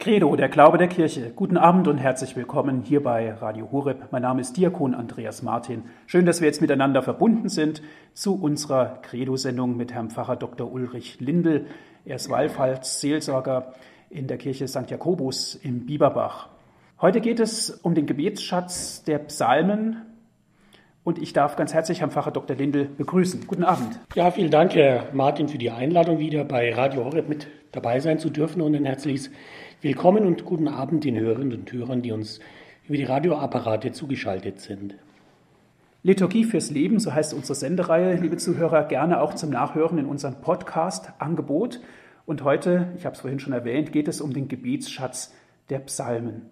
Credo, der Glaube der Kirche. Guten Abend und herzlich willkommen hier bei Radio Horeb. Mein Name ist Diakon Andreas Martin. Schön, dass wir jetzt miteinander verbunden sind zu unserer Credo-Sendung mit Herrn Pfarrer Dr. Ulrich Lindel. Er ist Wallfahrtsseelsorger in der Kirche St. Jakobus im Bieberbach. Heute geht es um den Gebetsschatz der Psalmen und ich darf ganz herzlich Herrn Pfarrer Dr. Lindel begrüßen. Guten Abend. Ja, vielen Dank, Herr Martin, für die Einladung, wieder bei Radio Horeb mit dabei sein zu dürfen und ein herzliches Willkommen und guten Abend den Hörerinnen und Hörern, die uns über die Radioapparate zugeschaltet sind. Liturgie fürs Leben, so heißt unsere Sendereihe, liebe Zuhörer, gerne auch zum Nachhören in unserem Podcast-Angebot. Und heute, ich habe es vorhin schon erwähnt, geht es um den Gebetsschatz der Psalmen.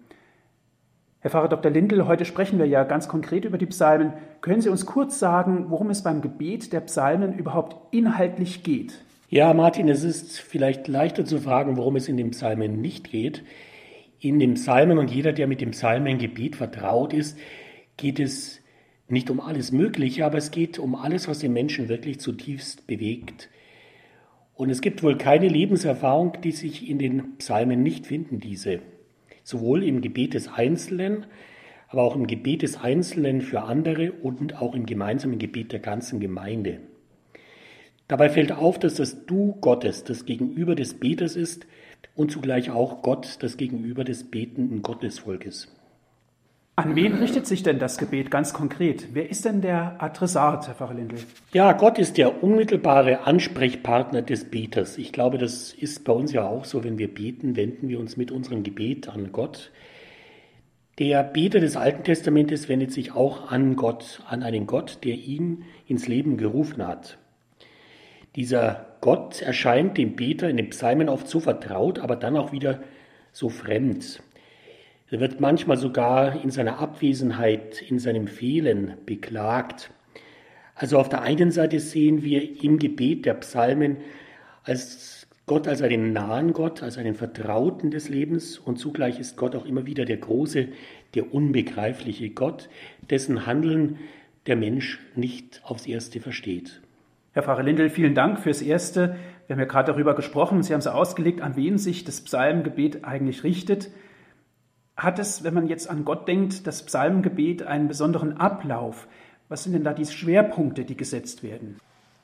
Herr Pfarrer Dr. Lindl, heute sprechen wir ja ganz konkret über die Psalmen. Können Sie uns kurz sagen, worum es beim Gebet der Psalmen überhaupt inhaltlich geht? Ja, Martin, es ist vielleicht leichter zu fragen, worum es in den Psalmen nicht geht. In den Psalmen und jeder, der mit dem Psalmengebet vertraut ist, geht es nicht um alles Mögliche, aber es geht um alles, was den Menschen wirklich zutiefst bewegt. Und es gibt wohl keine Lebenserfahrung, die sich in den Psalmen nicht finden, diese. Sowohl im Gebet des Einzelnen, aber auch im Gebet des Einzelnen für andere und auch im gemeinsamen Gebet der ganzen Gemeinde. Dabei fällt auf, dass das Du Gottes das Gegenüber des Beters ist und zugleich auch Gott das Gegenüber des betenden Gottesvolkes. An wen richtet sich denn das Gebet ganz konkret? Wer ist denn der Adressat, Herr Pfarrer Lindl? Ja, Gott ist der unmittelbare Ansprechpartner des Beters. Ich glaube, das ist bei uns ja auch so, wenn wir beten, wenden wir uns mit unserem Gebet an Gott. Der Beter des Alten Testamentes wendet sich auch an Gott, an einen Gott, der ihn ins Leben gerufen hat. Dieser Gott erscheint dem Beter in den Psalmen oft so vertraut, aber dann auch wieder so fremd. Er wird manchmal sogar in seiner Abwesenheit, in seinem Fehlen beklagt. Also auf der einen Seite sehen wir im Gebet der Psalmen als Gott als einen nahen Gott, als einen Vertrauten des Lebens und zugleich ist Gott auch immer wieder der große, der unbegreifliche Gott, dessen Handeln der Mensch nicht aufs erste versteht. Herr Pfarrer Lindel, vielen Dank fürs Erste. Wir haben ja gerade darüber gesprochen, Sie haben es ausgelegt, an wen sich das Psalmgebet eigentlich richtet. Hat es, wenn man jetzt an Gott denkt, das Psalmgebet einen besonderen Ablauf? Was sind denn da die Schwerpunkte, die gesetzt werden?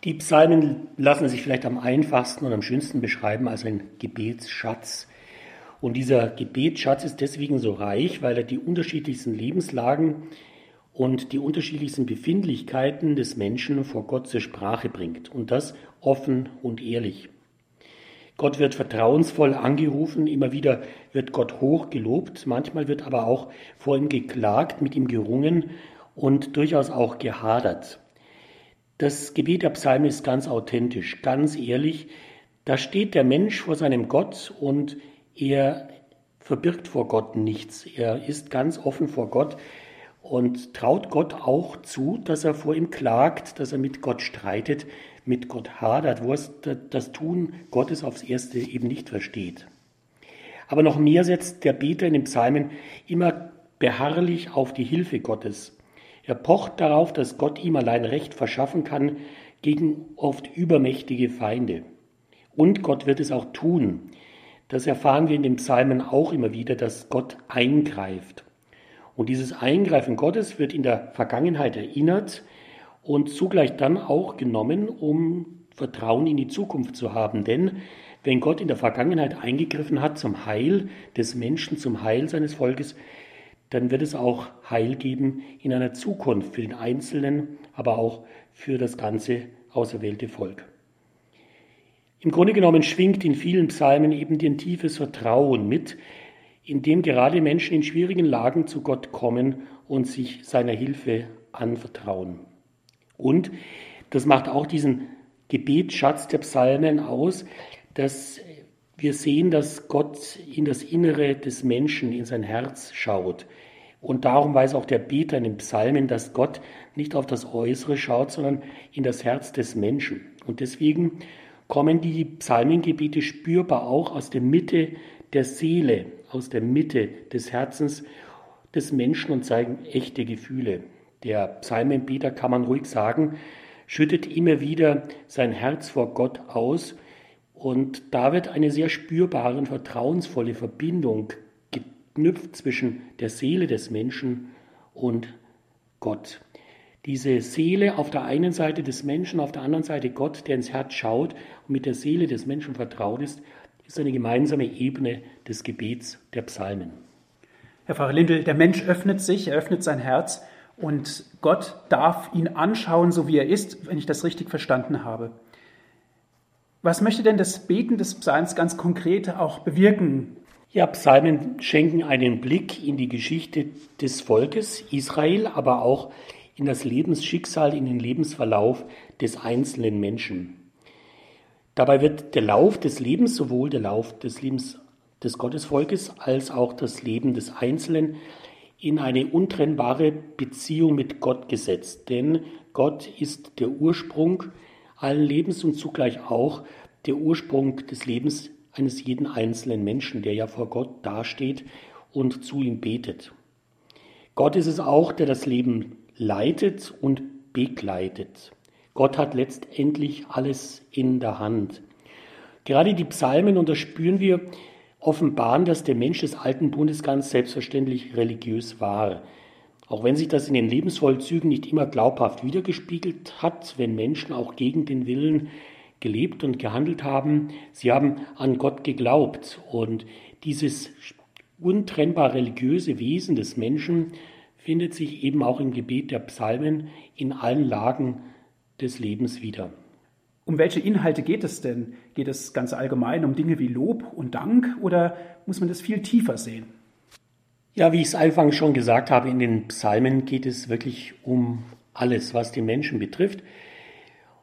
Die Psalmen lassen sich vielleicht am einfachsten und am schönsten beschreiben als ein Gebetsschatz. Und dieser Gebetsschatz ist deswegen so reich, weil er die unterschiedlichsten Lebenslagen und die unterschiedlichsten Befindlichkeiten des Menschen vor Gott zur Sprache bringt und das offen und ehrlich. Gott wird vertrauensvoll angerufen, immer wieder wird Gott hoch gelobt, manchmal wird aber auch vor ihm geklagt, mit ihm gerungen und durchaus auch gehadert. Das Gebet der Psalme ist ganz authentisch, ganz ehrlich. Da steht der Mensch vor seinem Gott und er verbirgt vor Gott nichts. Er ist ganz offen vor Gott und traut Gott auch zu, dass er vor ihm klagt, dass er mit Gott streitet, mit Gott hadert, wo es das Tun Gottes aufs Erste eben nicht versteht. Aber noch mehr setzt der Beter in den Psalmen immer beharrlich auf die Hilfe Gottes. Er pocht darauf, dass Gott ihm allein Recht verschaffen kann gegen oft übermächtige Feinde. Und Gott wird es auch tun. Das erfahren wir in den Psalmen auch immer wieder, dass Gott eingreift. Und dieses Eingreifen Gottes wird in der Vergangenheit erinnert und zugleich dann auch genommen, um Vertrauen in die Zukunft zu haben. Denn wenn Gott in der Vergangenheit eingegriffen hat zum Heil des Menschen, zum Heil seines Volkes, dann wird es auch Heil geben in einer Zukunft für den Einzelnen, aber auch für das ganze auserwählte Volk. Im Grunde genommen schwingt in vielen Psalmen eben ein tiefes Vertrauen mit, in dem gerade Menschen in schwierigen Lagen zu Gott kommen und sich seiner Hilfe anvertrauen. Und das macht auch diesen Gebetsschatz der Psalmen aus, dass wir sehen, dass Gott in das Innere des Menschen, in sein Herz schaut. Und darum weiß auch der Beter in den Psalmen, dass Gott nicht auf das Äußere schaut, sondern in das Herz des Menschen. Und deswegen kommen die Psalmengebete spürbar auch aus der Mitte der Seele, aus der Mitte des Herzens des Menschen und zeigen echte Gefühle. Der Psalmenbeter, kann man ruhig sagen, schüttet immer wieder sein Herz vor Gott aus, Und da wird eine sehr spürbare und vertrauensvolle Verbindung geknüpft zwischen der Seele des Menschen und Gott. Diese Seele auf der einen Seite des Menschen, auf der anderen Seite Gott, der ins Herz schaut und mit der Seele des Menschen vertraut ist, ist eine gemeinsame Ebene des Gebets der Psalmen. Herr Pfarrer Lindel, der Mensch öffnet sich, er öffnet sein Herz und Gott darf ihn anschauen, so wie er ist, wenn ich das richtig verstanden habe. Was möchte denn das Beten des Psalms ganz konkret auch bewirken? Ja, Psalmen schenken einen Blick in die Geschichte des Volkes Israel, aber auch in das Lebensschicksal, in den Lebensverlauf des einzelnen Menschen. Dabei wird der Lauf des Lebens, sowohl der Lauf des Lebens des Gottesvolkes als auch das Leben des Einzelnen in eine untrennbare Beziehung mit Gott gesetzt. Denn Gott ist der Ursprung allen Lebens und zugleich auch der Ursprung des Lebens eines jeden einzelnen Menschen, der ja vor Gott dasteht und zu ihm betet. Gott ist es auch, der das Leben leitet und begleitet. Gott hat letztendlich alles in der Hand. Gerade die Psalmen, und das spüren wir, offenbaren, dass der Mensch des alten Bundes ganz selbstverständlich religiös war. Auch wenn sich das in den Lebensvollzügen nicht immer glaubhaft wiedergespiegelt hat, wenn Menschen auch gegen den Willen gelebt und gehandelt haben, sie haben an Gott geglaubt. Und dieses untrennbar religiöse Wesen des Menschen findet sich eben auch im Gebet der Psalmen in allen Lagen des Lebens wieder. Um welche Inhalte geht es denn? Geht es ganz allgemein um Dinge wie Lob und Dank oder muss man das viel tiefer sehen? Ja, wie ich es anfangs schon gesagt habe, in den Psalmen geht es wirklich um alles, was den Menschen betrifft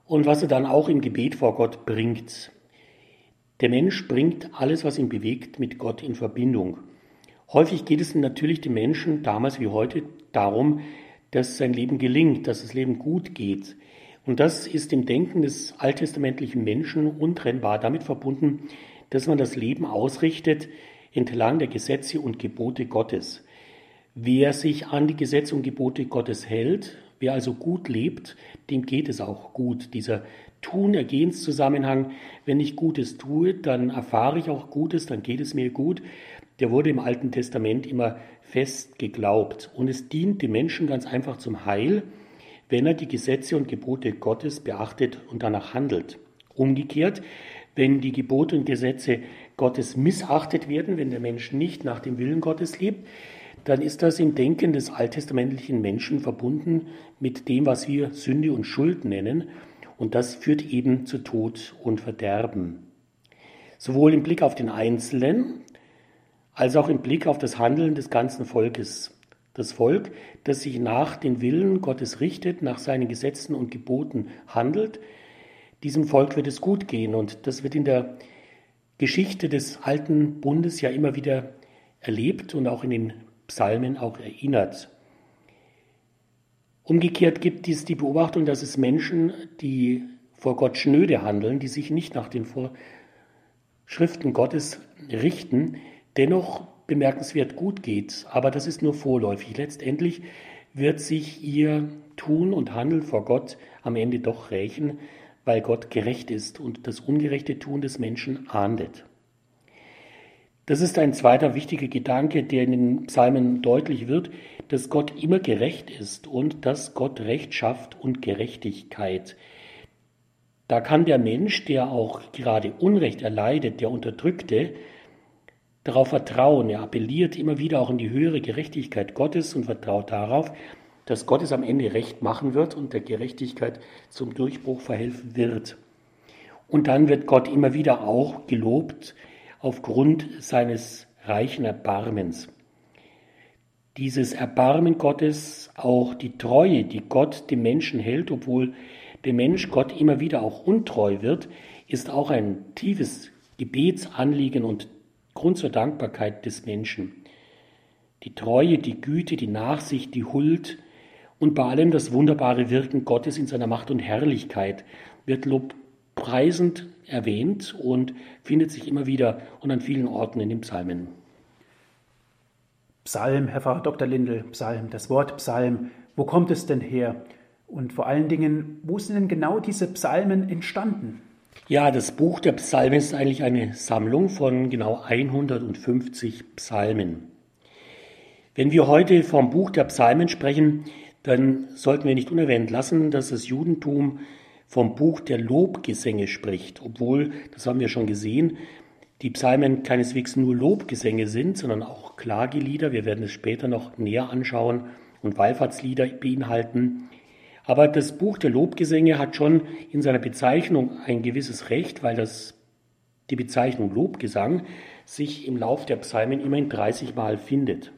und was er dann auch im Gebet vor Gott bringt. Der Mensch bringt alles, was ihn bewegt, mit Gott in Verbindung. Häufig geht es natürlich dem Menschen, damals wie heute, darum, dass sein Leben gelingt, dass das Leben gut geht. Und das ist im Denken des alttestamentlichen Menschen untrennbar damit verbunden, dass man das Leben ausrichtet entlang der Gesetze und Gebote Gottes. Wer sich an die Gesetze und Gebote Gottes hält, wer also gut lebt, dem geht es auch gut. Dieser Tun-Ergehens-Zusammenhang, wenn ich Gutes tue, dann erfahre ich auch Gutes, dann geht es mir gut, der wurde im Alten Testament immer fest geglaubt. Und es dient dem Menschen ganz einfach zum Heil, wenn er die Gesetze und Gebote Gottes beachtet und danach handelt. Umgekehrt, wenn die Gebote und Gesetze Gottes missachtet werden, wenn der Mensch nicht nach dem Willen Gottes lebt, dann ist das im Denken des alttestamentlichen Menschen verbunden mit dem, was wir Sünde und Schuld nennen. Und das führt eben zu Tod und Verderben. Sowohl im Blick auf den Einzelnen als auch im Blick auf das Handeln des ganzen Volkes. Das Volk, das sich nach den Willen Gottes richtet, nach seinen Gesetzen und Geboten handelt, diesem Volk wird es gut gehen. Und das wird in der Geschichte des alten Bundes ja immer wieder erlebt und auch in den Psalmen auch erinnert. Umgekehrt gibt es die Beobachtung, dass es Menschen, die vor Gott schnöde handeln, die sich nicht nach den Vorschriften Gottes richten, dennoch bemerkenswert gut geht. Aber das ist nur vorläufig. Letztendlich wird sich ihr Tun und Handeln vor Gott am Ende doch rächen, weil Gott gerecht ist und das ungerechte Tun des Menschen ahndet. Das ist ein zweiter wichtiger Gedanke, der in den Psalmen deutlich wird, dass Gott immer gerecht ist und dass Gott Recht schafft und Gerechtigkeit. Da kann der Mensch, der auch gerade Unrecht erleidet, der Unterdrückte, darauf vertrauen. Er appelliert immer wieder auch in die höhere Gerechtigkeit Gottes und vertraut darauf, dass Gott es am Ende recht machen wird und der Gerechtigkeit zum Durchbruch verhelfen wird. Und dann wird Gott immer wieder auch gelobt aufgrund seines reichen Erbarmens. Dieses Erbarmen Gottes, auch die Treue, die Gott dem Menschen hält, obwohl der Mensch Gott immer wieder auch untreu wird, ist auch ein tiefes Gebetsanliegen und Grund zur Dankbarkeit des Menschen. Die Treue, die Güte, die Nachsicht, die Huld und bei allem das wunderbare Wirken Gottes in seiner Macht und Herrlichkeit wird lobpreisend erwähnt und findet sich immer wieder und an vielen Orten in den Psalmen. Psalm, Herr Pfarrer Dr. Lindel, Psalm, das Wort Psalm, wo kommt es denn her? Und vor allen Dingen, wo sind denn genau diese Psalmen entstanden? Ja, das Buch der Psalmen ist eigentlich eine Sammlung von genau 150 Psalmen. Wenn wir heute vom Buch der Psalmen sprechen, dann sollten wir nicht unerwähnt lassen, dass das Judentum vom Buch der Lobgesänge spricht, obwohl, das haben wir schon gesehen, die Psalmen keineswegs nur Lobgesänge sind, sondern auch Klagelieder. Wir werden es später noch näher anschauen und Wallfahrtslieder beinhalten. Aber das Buch der Lobgesänge hat schon in seiner Bezeichnung ein gewisses Recht, weil das, die Bezeichnung Lobgesang sich im Lauf der Psalmen immerhin 30 Mal findet.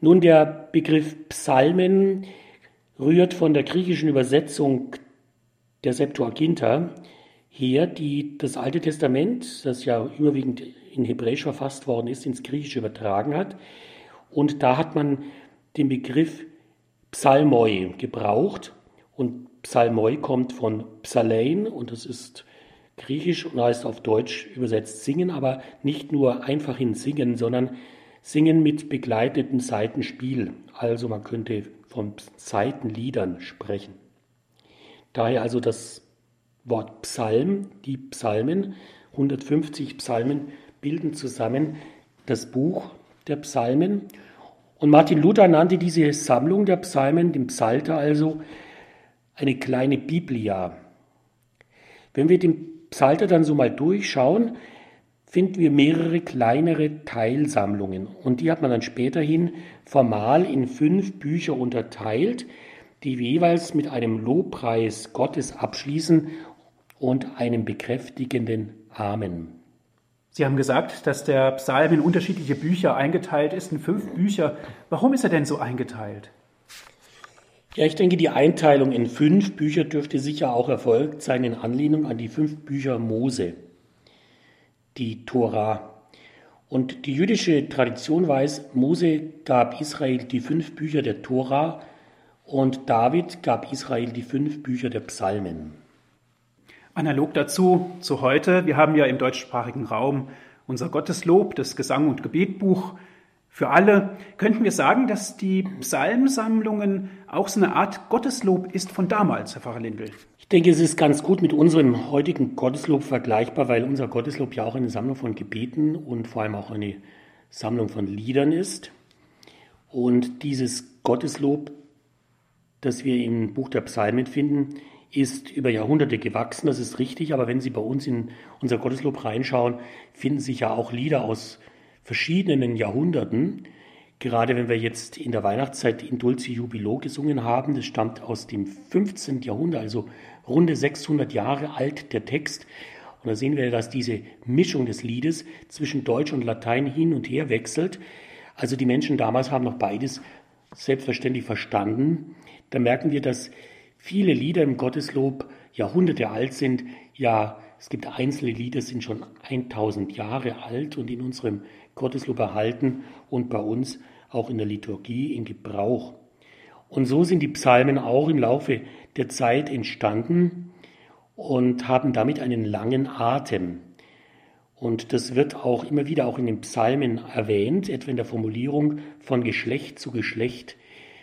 Nun, der Begriff Psalmen rührt von der griechischen Übersetzung der Septuaginta her, die das Alte Testament, das ja überwiegend in Hebräisch verfasst worden ist, ins Griechische übertragen hat. Und da hat man den Begriff Psalmoi gebraucht. Und Psalmoi kommt von Psalein und das ist griechisch und heißt auf Deutsch übersetzt singen, aber nicht nur einfach in singen, sondern singen mit begleitetem Seitenspiel. Also man könnte von Seitenliedern sprechen. Daher also das Wort Psalm, die Psalmen, 150 Psalmen bilden zusammen das Buch der Psalmen und Martin Luther nannte diese Sammlung der Psalmen, den Psalter also, eine kleine Biblia. Wenn wir den Psalter dann so mal durchschauen, finden wir mehrere kleinere Teilsammlungen. Und die hat man dann späterhin formal in fünf Bücher unterteilt, die jeweils mit einem Lobpreis Gottes abschließen und einem bekräftigenden Amen. Sie haben gesagt, dass der Psalm in unterschiedliche Bücher eingeteilt ist, in fünf Bücher. Warum ist er denn so eingeteilt? Ja, ich denke, die Einteilung in fünf Bücher dürfte sicher auch erfolgt sein in Anlehnung an die fünf Bücher Mose, die Tora. Und die jüdische Tradition weiß, Mose gab Israel die fünf Bücher der Tora und David gab Israel die fünf Bücher der Psalmen. Analog dazu zu heute, wir haben ja im deutschsprachigen Raum unser Gotteslob, das Gesang- und Gebetbuch für alle. Könnten wir sagen, dass die Psalmsammlungen auch so eine Art Gotteslob ist von damals, Herr Pfarrer Lindl? Ich denke, es ist ganz gut mit unserem heutigen Gotteslob vergleichbar, weil unser Gotteslob ja auch eine Sammlung von Gebeten und vor allem auch eine Sammlung von Liedern ist. Und dieses Gotteslob, das wir im Buch der Psalmen finden, ist über Jahrhunderte gewachsen, das ist richtig, aber wenn Sie bei uns in unser Gotteslob reinschauen, finden sich ja auch Lieder aus verschiedenen Jahrhunderten. Gerade wenn wir jetzt in der Weihnachtszeit in Dulce Jubilo gesungen haben, das stammt aus dem 15. Jahrhundert, also runde 600 Jahre alt der Text. Und da sehen wir, dass diese Mischung des Liedes zwischen Deutsch und Latein hin und her wechselt. Also die Menschen damals haben noch beides selbstverständlich verstanden. Da merken wir, dass viele Lieder im Gotteslob Jahrhunderte alt sind. Ja, es gibt einzelne Lieder, sind schon 1000 Jahre alt und in unserem Gotteslob erhalten und bei uns auch in der Liturgie in Gebrauch. Und so sind die Psalmen auch im Laufe der Zeit entstanden und haben damit einen langen Atem. Und das wird auch immer wieder auch in den Psalmen erwähnt, etwa in der Formulierung von Geschlecht zu Geschlecht.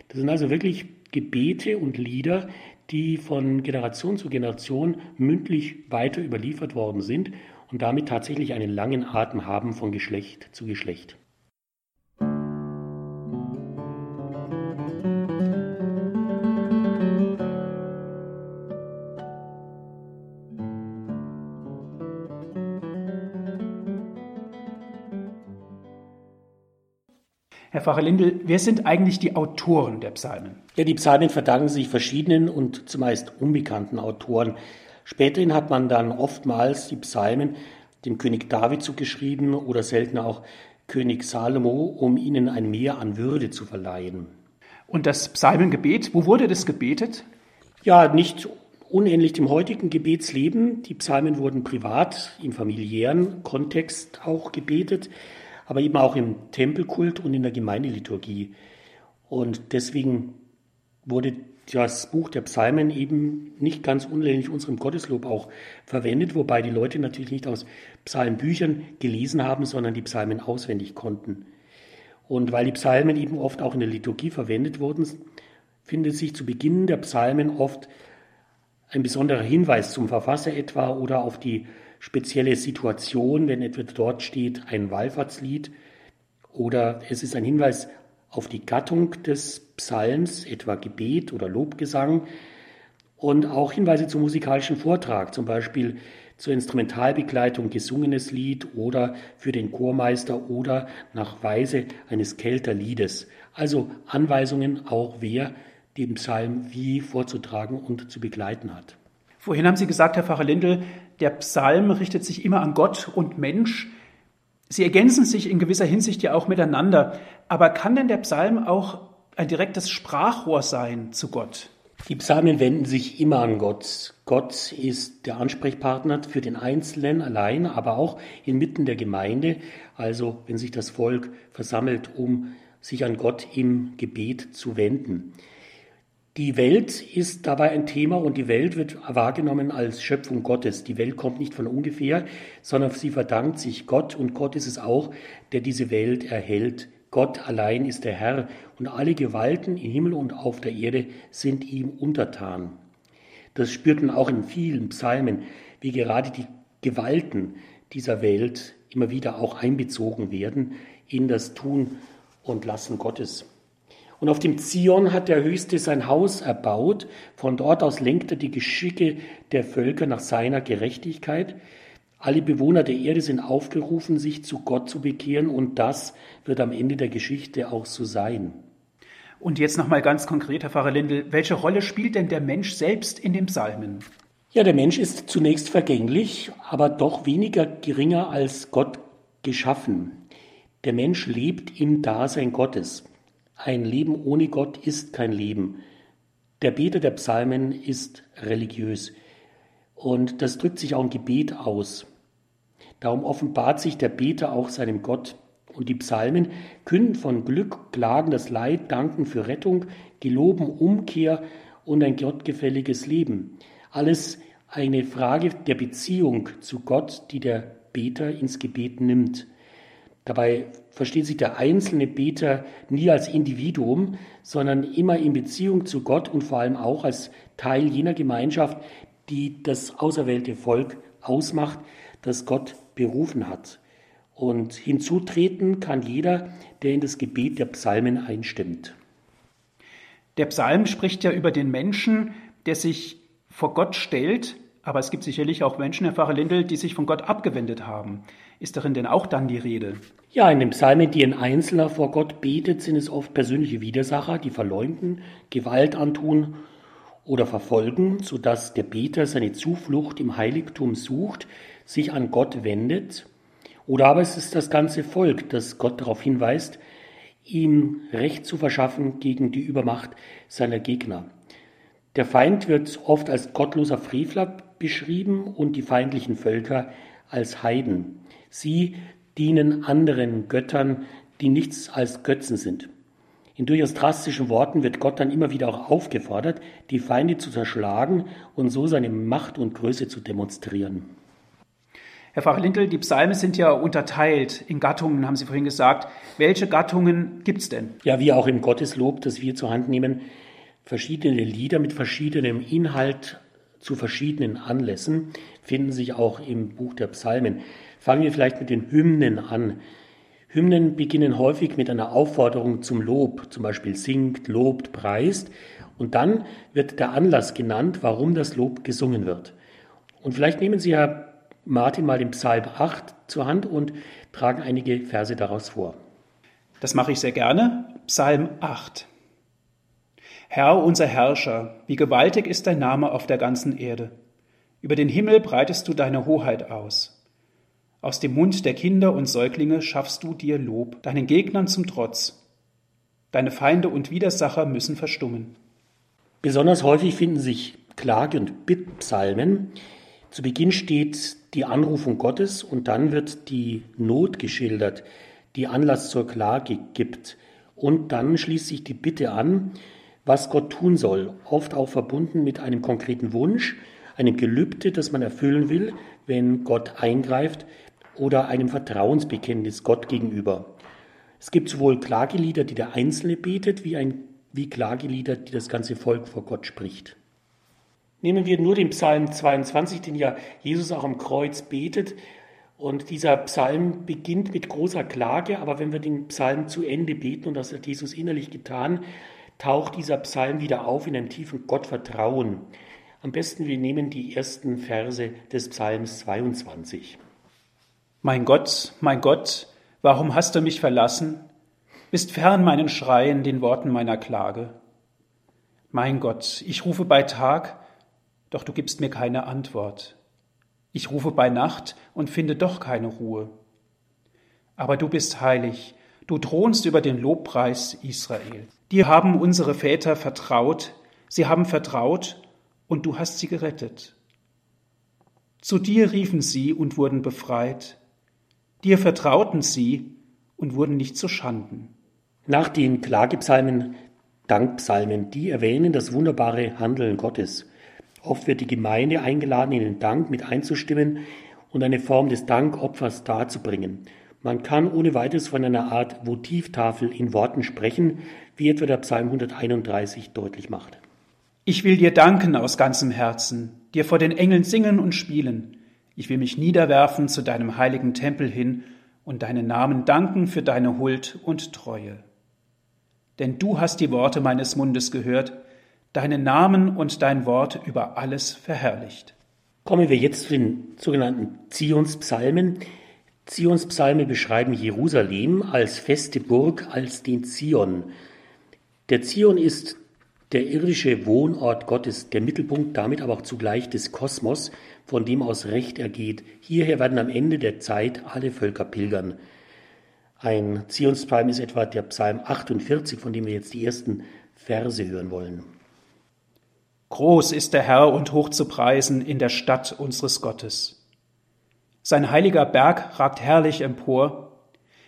Das sind also wirklich Gebete und Lieder, die von Generation zu Generation mündlich weiter überliefert worden sind und damit tatsächlich einen langen Atem haben von Geschlecht zu Geschlecht. Herr Pfarrer Lindel, wer sind eigentlich die Autoren der Psalmen? Ja, die Psalmen verdanken sich verschiedenen und zumeist unbekannten Autoren. Späterhin hat man dann oftmals die Psalmen dem König David zugeschrieben oder seltener auch König Salomo, um ihnen ein Mehr an Würde zu verleihen. Und das Psalmengebet, wo wurde das gebetet? Ja, nicht unähnlich dem heutigen Gebetsleben. Die Psalmen wurden privat, im familiären Kontext auch gebetet aber eben auch im Tempelkult und in der Gemeindeliturgie. Und deswegen wurde das Buch der Psalmen eben nicht ganz unähnlich unserem Gotteslob auch verwendet, wobei die Leute natürlich nicht aus Psalmbüchern gelesen haben, sondern die Psalmen auswendig konnten. Und weil die Psalmen eben oft auch in der Liturgie verwendet wurden, findet sich zu Beginn der Psalmen oft ein besonderer Hinweis zum Verfasser etwa oder auf die spezielle Situation, wenn etwa dort steht ein Wallfahrtslied oder es ist ein Hinweis auf die Gattung des Psalms, etwa Gebet oder Lobgesang und auch Hinweise zum musikalischen Vortrag, zum Beispiel zur Instrumentalbegleitung gesungenes Lied oder für den Chormeister oder nach Weise eines Kelterliedes. Also Anweisungen auch, wer den Psalm wie vorzutragen und zu begleiten hat. Vorhin haben Sie gesagt, Herr Pfarrer Lindel, der Psalm richtet sich immer an Gott und Mensch. Sie ergänzen sich in gewisser Hinsicht ja auch miteinander. Aber kann denn der Psalm auch ein direktes Sprachrohr sein zu Gott? Die Psalmen wenden sich immer an Gott. Gott ist der Ansprechpartner für den Einzelnen allein, aber auch inmitten der Gemeinde, also wenn sich das Volk versammelt, um sich an Gott im Gebet zu wenden. Die Welt ist dabei ein Thema und die Welt wird wahrgenommen als Schöpfung Gottes. Die Welt kommt nicht von ungefähr, sondern sie verdankt sich Gott und Gott ist es auch, der diese Welt erhält. Gott allein ist der Herr und alle Gewalten im Himmel und auf der Erde sind ihm untertan. Das spürt man auch in vielen Psalmen, wie gerade die Gewalten dieser Welt immer wieder auch einbezogen werden in das Tun und Lassen Gottes. Und auf dem Zion hat der Höchste sein Haus erbaut. Von dort aus lenkt er die Geschicke der Völker nach seiner Gerechtigkeit. Alle Bewohner der Erde sind aufgerufen, sich zu Gott zu bekehren und das wird am Ende der Geschichte auch so sein. Und jetzt nochmal ganz konkret, Herr Pfarrer Lindel, welche Rolle spielt denn der Mensch selbst in den Psalmen? Ja, der Mensch ist zunächst vergänglich, aber doch weniger geringer als Gott geschaffen. Der Mensch lebt im Dasein Gottes. Ein Leben ohne Gott ist kein Leben. Der Beter der Psalmen ist religiös. Und das drückt sich auch im Gebet aus. Darum offenbart sich der Beter auch seinem Gott. Und die Psalmen künden von Glück, klagen das Leid, danken für Rettung, geloben Umkehr und ein gottgefälliges Leben. Alles eine Frage der Beziehung zu Gott, die der Beter ins Gebet nimmt. Dabei versteht sich der einzelne Beter nie als Individuum, sondern immer in Beziehung zu Gott und vor allem auch als Teil jener Gemeinschaft, die das auserwählte Volk ausmacht, das Gott berufen hat. Und hinzutreten kann jeder, der in das Gebet der Psalmen einstimmt. Der Psalm spricht ja über den Menschen, der sich vor Gott stellt, aber es gibt sicherlich auch Menschen, Herr Pfarrer Lindel, die sich von Gott abgewendet haben. Ist darin denn auch dann die Rede? Ja, in den Psalmen, die ein Einzelner vor Gott betet, sind es oft persönliche Widersacher, die verleumden, Gewalt antun oder verfolgen, sodass der Beter seine Zuflucht im Heiligtum sucht, sich an Gott wendet. Oder aber es ist das ganze Volk, das Gott darauf hinweist, ihm Recht zu verschaffen gegen die Übermacht seiner Gegner. Der Feind wird oft als gottloser Frevler beschrieben und die feindlichen Völker als Heiden. Sie dienen anderen Göttern, die nichts als Götzen sind. In durchaus drastischen Worten wird Gott dann immer wieder auch aufgefordert, die Feinde zu zerschlagen und so seine Macht und Größe zu demonstrieren. Herr Pfarrer Lintel, die Psalme sind ja unterteilt in Gattungen, haben Sie vorhin gesagt. Welche Gattungen gibt es denn? Ja, wie auch im Gotteslob, das wir zur Hand nehmen, verschiedene Lieder mit verschiedenem Inhalt zu verschiedenen Anlässen finden sich auch im Buch der Psalmen. Fangen wir vielleicht mit den Hymnen an. Hymnen beginnen häufig mit einer Aufforderung zum Lob, zum Beispiel singt, lobt, preist. Und dann wird der Anlass genannt, warum das Lob gesungen wird. Und vielleicht nehmen Sie, Herr Martin, mal den Psalm 8 zur Hand und tragen einige Verse daraus vor. Das mache ich sehr gerne. Psalm 8. Herr, unser Herrscher, wie gewaltig ist dein Name auf der ganzen Erde. Über den Himmel breitest du deine Hoheit aus. Aus dem Mund der Kinder und Säuglinge schaffst du dir Lob, deinen Gegnern zum Trotz. Deine Feinde und Widersacher müssen verstummen. Besonders häufig finden sich Klage- und Bittpsalmen. Zu Beginn steht die Anrufung Gottes und dann wird die Not geschildert, die Anlass zur Klage gibt. Und dann schließt sich die Bitte an, was Gott tun soll, oft auch verbunden mit einem konkreten Wunsch, einem Gelübde, das man erfüllen will, wenn Gott eingreift oder einem Vertrauensbekenntnis Gott gegenüber. Es gibt sowohl Klagelieder, die der Einzelne betet, wie, ein, wie Klagelieder, die das ganze Volk vor Gott spricht. Nehmen wir nur den Psalm 22, den ja Jesus auch am Kreuz betet. Und dieser Psalm beginnt mit großer Klage, aber wenn wir den Psalm zu Ende beten, und das hat Jesus innerlich getan, taucht dieser Psalm wieder auf in einem tiefen Gottvertrauen. Am besten wir nehmen die ersten Verse des Psalms 22. Mein Gott, mein Gott, warum hast du mich verlassen? Bist fern meinen Schreien, den Worten meiner Klage. Mein Gott, ich rufe bei Tag, doch du gibst mir keine Antwort. Ich rufe bei Nacht und finde doch keine Ruhe. Aber du bist heilig, du thronst über den Lobpreis Israel. Dir haben unsere Väter vertraut, sie haben vertraut, und du hast sie gerettet. Zu dir riefen sie und wurden befreit, dir vertrauten sie und wurden nicht zu Schanden. Nach den Klagepsalmen, Dankpsalmen, die erwähnen das wunderbare Handeln Gottes. Oft wird die Gemeinde eingeladen, in den Dank mit einzustimmen und eine Form des Dankopfers darzubringen. Man kann ohne weiteres von einer Art Votivtafel in Worten sprechen, wie etwa der Psalm 131 deutlich macht. Ich will dir danken aus ganzem Herzen, dir vor den Engeln singen und spielen. Ich will mich niederwerfen zu deinem heiligen Tempel hin und deinen Namen danken für deine Huld und Treue. Denn du hast die Worte meines Mundes gehört, deinen Namen und dein Wort über alles verherrlicht. Kommen wir jetzt zu den sogenannten Zionspsalmen. Zionspsalme beschreiben Jerusalem als feste Burg, als den Zion. Der Zion ist der irdische Wohnort Gottes, der Mittelpunkt damit aber auch zugleich des Kosmos, von dem aus Recht ergeht. Hierher werden am Ende der Zeit alle Völker pilgern. Ein Zionspsalm ist etwa der Psalm 48, von dem wir jetzt die ersten Verse hören wollen. Groß ist der Herr und hoch zu preisen in der Stadt unseres Gottes. Sein heiliger Berg ragt herrlich empor.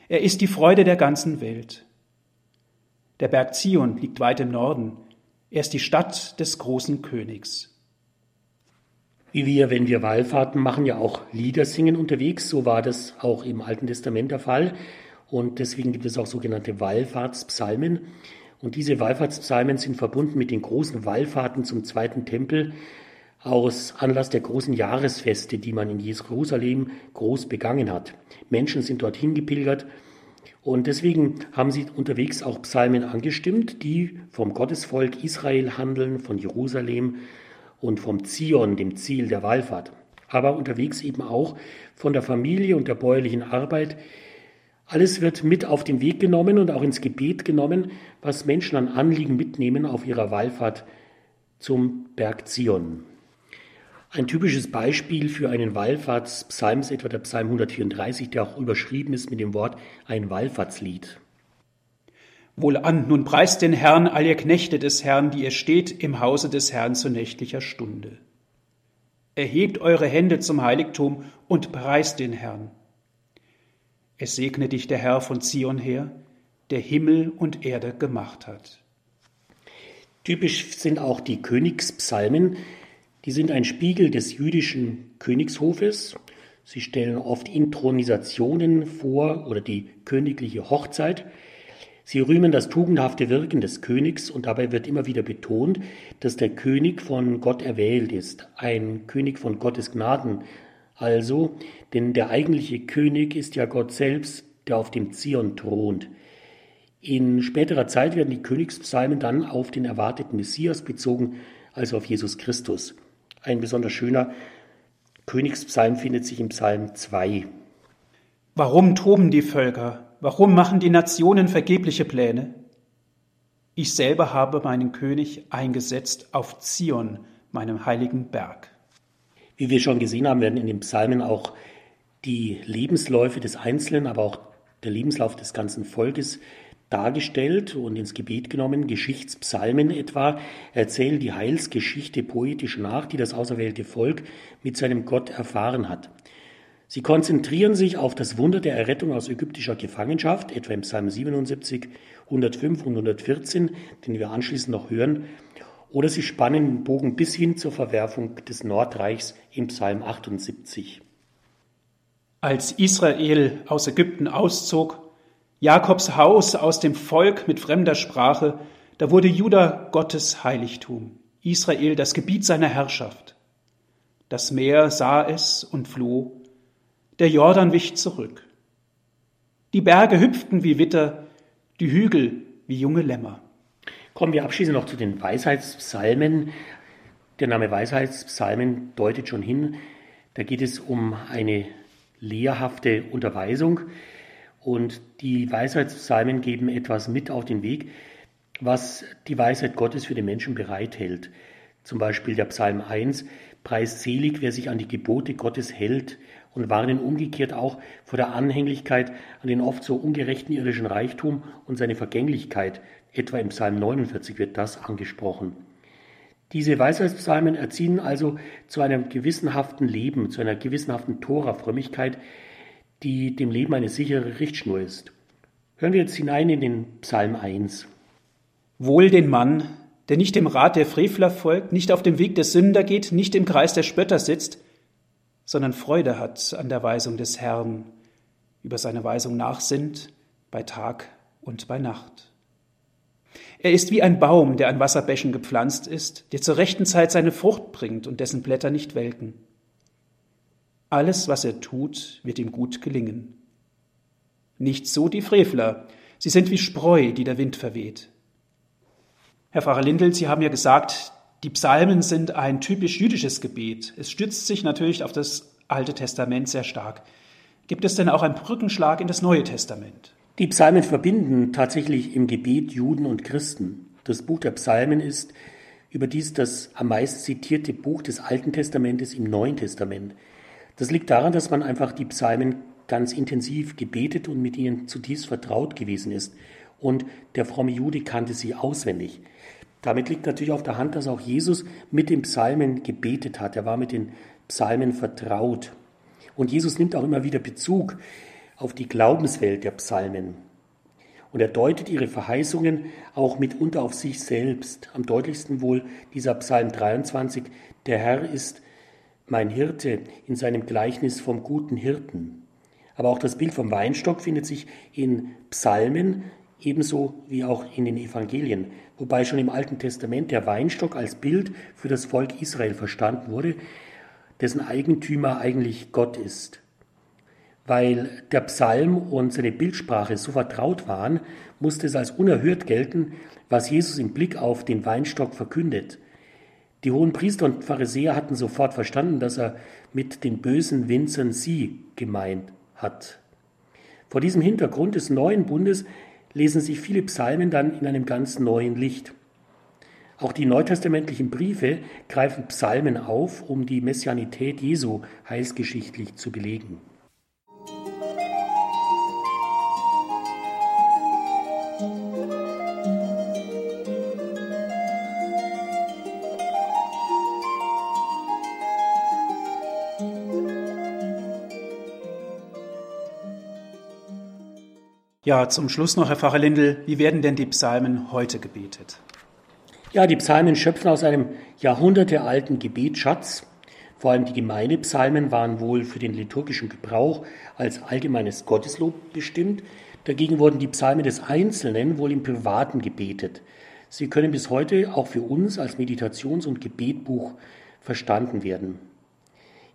Er ist die Freude der ganzen Welt. Der Berg Zion liegt weit im Norden. Er ist die Stadt des großen Königs. Wie wir, wenn wir Wallfahrten machen, ja auch Lieder singen unterwegs, so war das auch im Alten Testament der Fall. Und deswegen gibt es auch sogenannte Wallfahrtspsalmen. Und diese Wallfahrtspsalmen sind verbunden mit den großen Wallfahrten zum zweiten Tempel aus Anlass der großen Jahresfeste, die man in Jerusalem groß begangen hat. Menschen sind dorthin gepilgert und deswegen haben sie unterwegs auch Psalmen angestimmt, die vom Gottesvolk Israel handeln, von Jerusalem und vom Zion, dem Ziel der Wallfahrt. Aber unterwegs eben auch von der Familie und der bäuerlichen Arbeit, alles wird mit auf den Weg genommen und auch ins Gebet genommen, was Menschen an Anliegen mitnehmen auf ihrer Wallfahrt zum Berg Zion. Ein typisches Beispiel für einen Wallfahrtspsalm ist etwa der Psalm 134, der auch überschrieben ist mit dem Wort ein Wallfahrtslied. Wohlan, nun preist den Herrn, all ihr Knechte des Herrn, die ihr steht im Hause des Herrn zu nächtlicher Stunde. Erhebt eure Hände zum Heiligtum und preist den Herrn. Es segne dich der Herr von Zion her, der Himmel und Erde gemacht hat. Typisch sind auch die Königspsalmen. Die sind ein Spiegel des jüdischen Königshofes. Sie stellen oft Intronisationen vor oder die königliche Hochzeit. Sie rühmen das tugendhafte Wirken des Königs und dabei wird immer wieder betont, dass der König von Gott erwählt ist, ein König von Gottes Gnaden, also, denn der eigentliche König ist ja Gott selbst, der auf dem Zion thront. In späterer Zeit werden die Königspsalmen dann auf den erwarteten Messias bezogen, also auf Jesus Christus. Ein besonders schöner Königspsalm findet sich im Psalm 2. Warum toben die Völker? Warum machen die Nationen vergebliche Pläne? Ich selber habe meinen König eingesetzt auf Zion, meinem heiligen Berg. Wie wir schon gesehen haben, werden in den Psalmen auch die Lebensläufe des Einzelnen, aber auch der Lebenslauf des ganzen Volkes dargestellt und ins Gebet genommen. Geschichtspsalmen etwa erzählen die Heilsgeschichte poetisch nach, die das auserwählte Volk mit seinem Gott erfahren hat. Sie konzentrieren sich auf das Wunder der Errettung aus ägyptischer Gefangenschaft, etwa im Psalm 77, 105 und 114, den wir anschließend noch hören, oder sie spannen den Bogen bis hin zur Verwerfung des Nordreichs im Psalm 78. Als Israel aus Ägypten auszog, Jakobs Haus aus dem Volk mit fremder Sprache, da wurde Juda Gottes Heiligtum, Israel das Gebiet seiner Herrschaft. Das Meer sah es und floh, der Jordan wich zurück. Die Berge hüpften wie Witter, die Hügel wie junge Lämmer. Kommen wir abschließend noch zu den Weisheitspsalmen. Der Name Weisheitspsalmen deutet schon hin, da geht es um eine lehrhafte Unterweisung und die Weisheitspsalmen geben etwas mit auf den Weg, was die Weisheit Gottes für den Menschen bereithält. Zum Beispiel der Psalm 1, preist selig, wer sich an die Gebote Gottes hält und warnen umgekehrt auch vor der Anhänglichkeit an den oft so ungerechten irdischen Reichtum und seine Vergänglichkeit. Etwa im Psalm 49 wird das angesprochen. Diese Weisheitspsalmen erziehen also zu einem gewissenhaften Leben, zu einer gewissenhaften Tora-Frömmigkeit, die dem Leben eine sichere Richtschnur ist. Hören wir jetzt hinein in den Psalm 1. Wohl den Mann, der nicht dem Rat der Frevler folgt, nicht auf dem Weg des Sünder geht, nicht im Kreis der Spötter sitzt, sondern Freude hat an der Weisung des Herrn, über seine Weisung nachsinnt bei Tag und bei Nacht. Er ist wie ein Baum, der an Wasserbächen gepflanzt ist, der zur rechten Zeit seine Frucht bringt und dessen Blätter nicht welken. Alles, was er tut, wird ihm gut gelingen. Nicht so die Frevler, sie sind wie Spreu, die der Wind verweht. Herr Pfarrer Lindel, Sie haben ja gesagt, die Psalmen sind ein typisch jüdisches Gebet. Es stützt sich natürlich auf das Alte Testament sehr stark. Gibt es denn auch einen Brückenschlag in das Neue Testament? Die Psalmen verbinden tatsächlich im Gebet Juden und Christen. Das Buch der Psalmen ist überdies das am meisten zitierte Buch des Alten Testamentes im Neuen Testament. Das liegt daran, dass man einfach die Psalmen ganz intensiv gebetet und mit ihnen zutiefst vertraut gewesen ist. Und der fromme Jude kannte sie auswendig. Damit liegt natürlich auf der Hand, dass auch Jesus mit den Psalmen gebetet hat. Er war mit den Psalmen vertraut. Und Jesus nimmt auch immer wieder Bezug auf die Glaubenswelt der Psalmen. Und er deutet ihre Verheißungen auch mitunter auf sich selbst. Am deutlichsten wohl dieser Psalm 23, der Herr ist mein Hirte in seinem Gleichnis vom guten Hirten. Aber auch das Bild vom Weinstock findet sich in Psalmen, ebenso wie auch in den Evangelien, wobei schon im Alten Testament der Weinstock als Bild für das Volk Israel verstanden wurde, dessen Eigentümer eigentlich Gott ist. Weil der Psalm und seine Bildsprache so vertraut waren, musste es als unerhört gelten, was Jesus im Blick auf den Weinstock verkündet. Die hohen Priester und Pharisäer hatten sofort verstanden, dass er mit den bösen Winzern sie gemeint hat. Vor diesem Hintergrund des neuen Bundes lesen sich viele Psalmen dann in einem ganz neuen Licht. Auch die neutestamentlichen Briefe greifen Psalmen auf, um die Messianität Jesu heilsgeschichtlich zu belegen. Ja, zum Schluss noch, Herr Pfarrer Lindel, wie werden denn die Psalmen heute gebetet? Ja, die Psalmen schöpfen aus einem jahrhundertealten Gebetschatz. Vor allem die Gemeindepsalmen waren wohl für den liturgischen Gebrauch als allgemeines Gotteslob bestimmt. Dagegen wurden die Psalmen des Einzelnen wohl im Privaten gebetet. Sie können bis heute auch für uns als Meditations- und Gebetbuch verstanden werden.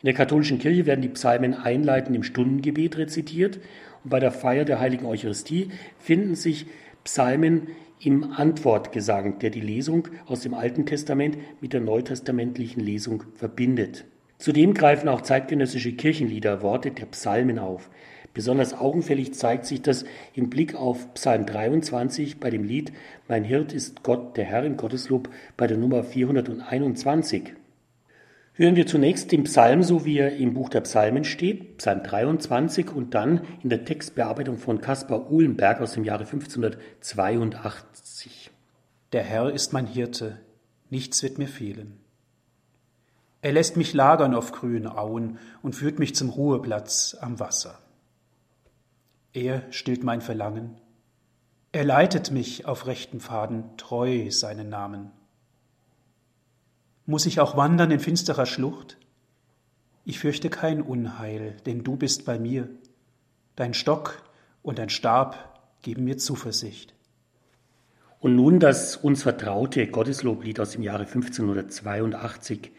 In der katholischen Kirche werden die Psalmen einleitend im Stundengebet rezitiert bei der Feier der heiligen Eucharistie finden sich Psalmen im Antwortgesang, der die Lesung aus dem Alten Testament mit der neutestamentlichen Lesung verbindet. Zudem greifen auch zeitgenössische Kirchenlieder Worte der Psalmen auf. Besonders augenfällig zeigt sich das im Blick auf Psalm 23 bei dem Lied Mein Hirt ist Gott, der Herr im Gotteslob bei der Nummer 421. Hören wir zunächst den Psalm, so wie er im Buch der Psalmen steht, Psalm 23 und dann in der Textbearbeitung von Caspar Uhlenberg aus dem Jahre 1582. Der Herr ist mein Hirte, nichts wird mir fehlen. Er lässt mich lagern auf grünen Auen und führt mich zum Ruheplatz am Wasser. Er stillt mein Verlangen. Er leitet mich auf rechten Pfaden, treu seinen Namen. Muss ich auch wandern in finsterer Schlucht? Ich fürchte kein Unheil, denn du bist bei mir. Dein Stock und dein Stab geben mir Zuversicht. Und nun das uns vertraute Gottesloblied aus dem Jahre 1582.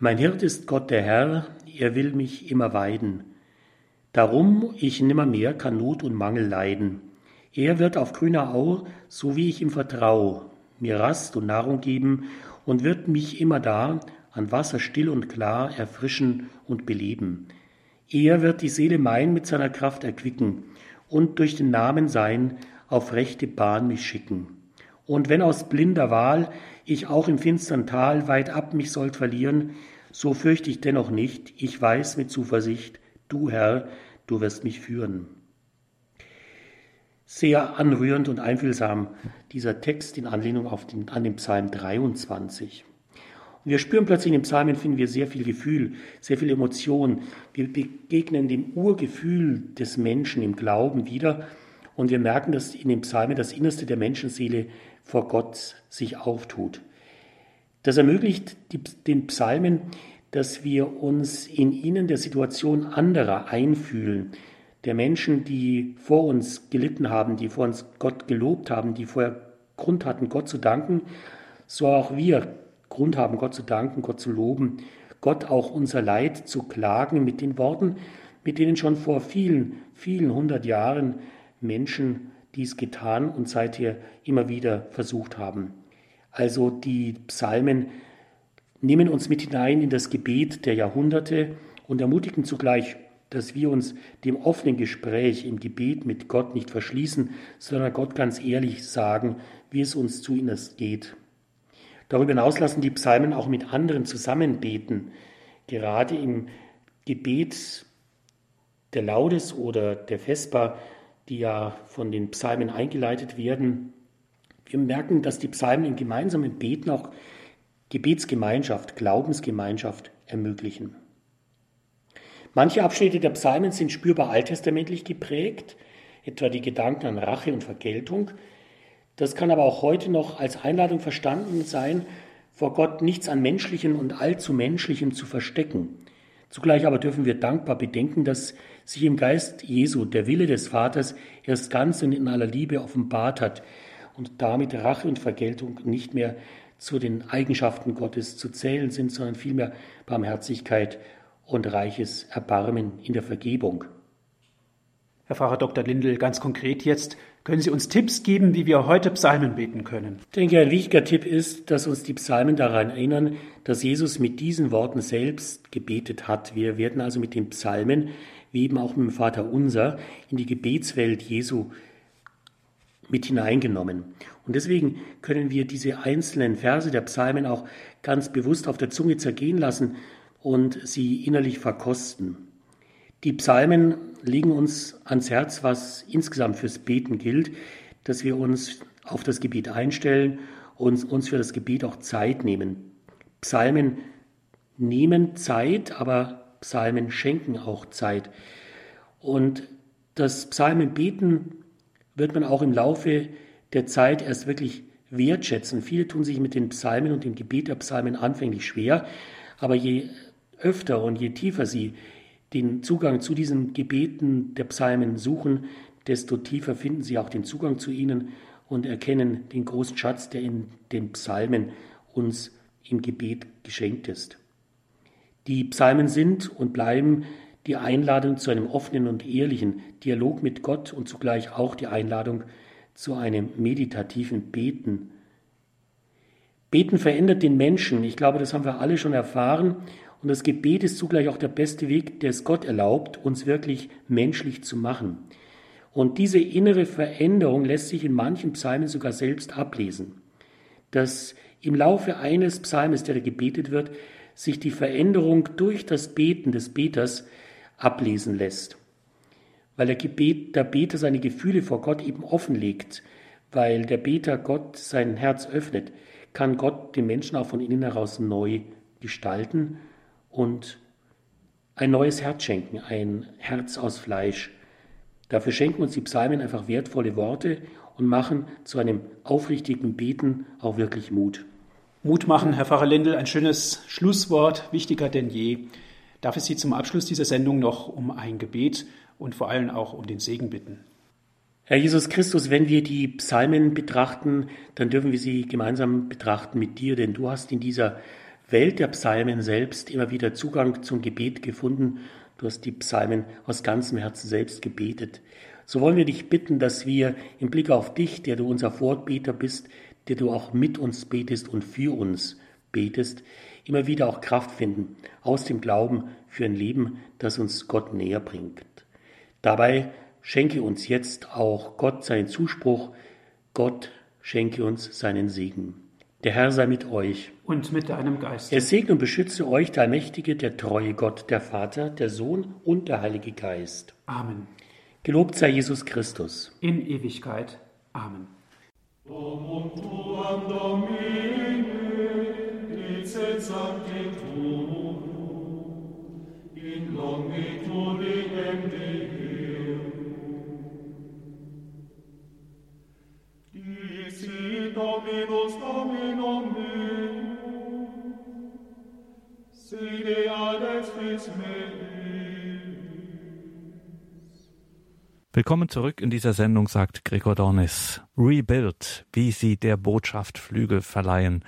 Mein Hirt ist Gott der Herr, er will mich immer weiden. Darum ich nimmermehr kann Not und Mangel leiden. Er wird auf grüner Au, so wie ich ihm vertrau, mir Rast und Nahrung geben und wird mich immer da an Wasser still und klar erfrischen und beleben. Er wird die Seele mein mit seiner Kraft erquicken und durch den Namen sein auf rechte Bahn mich schicken. Und wenn aus blinder Wahl ich auch im finstern Tal weit ab mich sollt verlieren, so fürchte ich dennoch nicht, ich weiß mit Zuversicht, du Herr, du wirst mich führen. Sehr anrührend und einfühlsam dieser Text in Anlehnung auf den, an den Psalm 23. Und wir spüren plötzlich in den Psalmen, finden wir sehr viel Gefühl, sehr viel Emotion. Wir begegnen dem Urgefühl des Menschen im Glauben wieder und wir merken, dass in den Psalmen das Innerste der Menschenseele vor Gott sich auftut. Das ermöglicht die, den Psalmen, dass wir uns in ihnen der Situation anderer einfühlen, der Menschen, die vor uns gelitten haben, die vor uns Gott gelobt haben, die vorher Grund hatten, Gott zu danken, so auch wir Grund haben, Gott zu danken, Gott zu loben, Gott auch unser Leid zu klagen mit den Worten, mit denen schon vor vielen, vielen hundert Jahren Menschen dies getan und seither immer wieder versucht haben. Also die Psalmen nehmen uns mit hinein in das Gebet der Jahrhunderte und ermutigen zugleich, dass wir uns dem offenen Gespräch im Gebet mit Gott nicht verschließen, sondern Gott ganz ehrlich sagen, wie es uns zu ihnen geht. Darüber hinaus lassen die Psalmen auch mit anderen zusammenbeten. Gerade im Gebet der Laudes oder der Vesper, die ja von den Psalmen eingeleitet werden, wir merken, dass die Psalmen im gemeinsamen Beten auch Gebetsgemeinschaft, Glaubensgemeinschaft ermöglichen. Manche Abschnitte der Psalmen sind spürbar alttestamentlich geprägt, etwa die Gedanken an Rache und Vergeltung. Das kann aber auch heute noch als Einladung verstanden sein, vor Gott nichts an Menschlichem und allzu Menschlichem zu verstecken. Zugleich aber dürfen wir dankbar bedenken, dass sich im Geist Jesu der Wille des Vaters erst ganz und in aller Liebe offenbart hat und damit Rache und Vergeltung nicht mehr zu den Eigenschaften Gottes zu zählen sind, sondern vielmehr Barmherzigkeit und reiches Erbarmen in der Vergebung. Herr Pfarrer Dr. Lindel, ganz konkret jetzt, können Sie uns Tipps geben, wie wir heute Psalmen beten können? Ich denke, ein wichtiger Tipp ist, dass uns die Psalmen daran erinnern, dass Jesus mit diesen Worten selbst gebetet hat. Wir werden also mit den Psalmen, wie eben auch mit dem Vater Unser, in die Gebetswelt Jesu mit hineingenommen. Und deswegen können wir diese einzelnen Verse der Psalmen auch ganz bewusst auf der Zunge zergehen lassen und sie innerlich verkosten. Die Psalmen legen uns ans Herz, was insgesamt fürs Beten gilt, dass wir uns auf das Gebet einstellen und uns für das Gebet auch Zeit nehmen. Psalmen nehmen Zeit, aber Psalmen schenken auch Zeit. Und das Psalmenbeten wird man auch im Laufe der Zeit erst wirklich wertschätzen. Viele tun sich mit den Psalmen und dem Gebet der Psalmen anfänglich schwer, aber je öfter und je tiefer sie den Zugang zu diesen Gebeten der Psalmen suchen, desto tiefer finden sie auch den Zugang zu ihnen und erkennen den großen Schatz, der in den Psalmen uns im Gebet geschenkt ist. Die Psalmen sind und bleiben die Einladung zu einem offenen und ehrlichen Dialog mit Gott und zugleich auch die Einladung zu einem meditativen Beten. Beten verändert den Menschen. Ich glaube, das haben wir alle schon erfahren. Und das Gebet ist zugleich auch der beste Weg, der es Gott erlaubt, uns wirklich menschlich zu machen. Und diese innere Veränderung lässt sich in manchen Psalmen sogar selbst ablesen. Dass im Laufe eines Psalmes, der gebetet wird, sich die Veränderung durch das Beten des Beters ablesen lässt. Weil der, Gebet, der Beter seine Gefühle vor Gott eben offenlegt, weil der Beter Gott sein Herz öffnet, kann Gott den Menschen auch von innen heraus neu gestalten und ein neues Herz schenken, ein Herz aus Fleisch. Dafür schenken uns die Psalmen einfach wertvolle Worte und machen zu einem aufrichtigen Beten auch wirklich Mut. Mut machen, Herr Pfarrer Lindel, ein schönes Schlusswort, wichtiger denn je. Darf ich Sie zum Abschluss dieser Sendung noch um ein Gebet und vor allem auch um den Segen bitten? Herr Jesus Christus, wenn wir die Psalmen betrachten, dann dürfen wir sie gemeinsam betrachten mit dir, denn du hast in dieser Welt der Psalmen selbst immer wieder Zugang zum Gebet gefunden. Du hast die Psalmen aus ganzem Herzen selbst gebetet. So wollen wir dich bitten, dass wir im Blick auf dich, der du unser Vorbeter bist, der du auch mit uns betest und für uns betest, immer wieder auch Kraft finden aus dem Glauben für ein Leben, das uns Gott näher bringt. Dabei schenke uns jetzt auch Gott seinen Zuspruch, Gott schenke uns seinen Segen. Der Herr sei mit euch. Und mit deinem Geist. Er segne und beschütze euch, der Mächtige, der treue Gott, der Vater, der Sohn und der Heilige Geist. Amen. Gelobt sei Jesus Christus. In Ewigkeit. Amen. in Dominus Dominum Willkommen zurück in dieser Sendung, sagt Gregor Dornis. Rebuild, wie sie der Botschaft Flügel verleihen.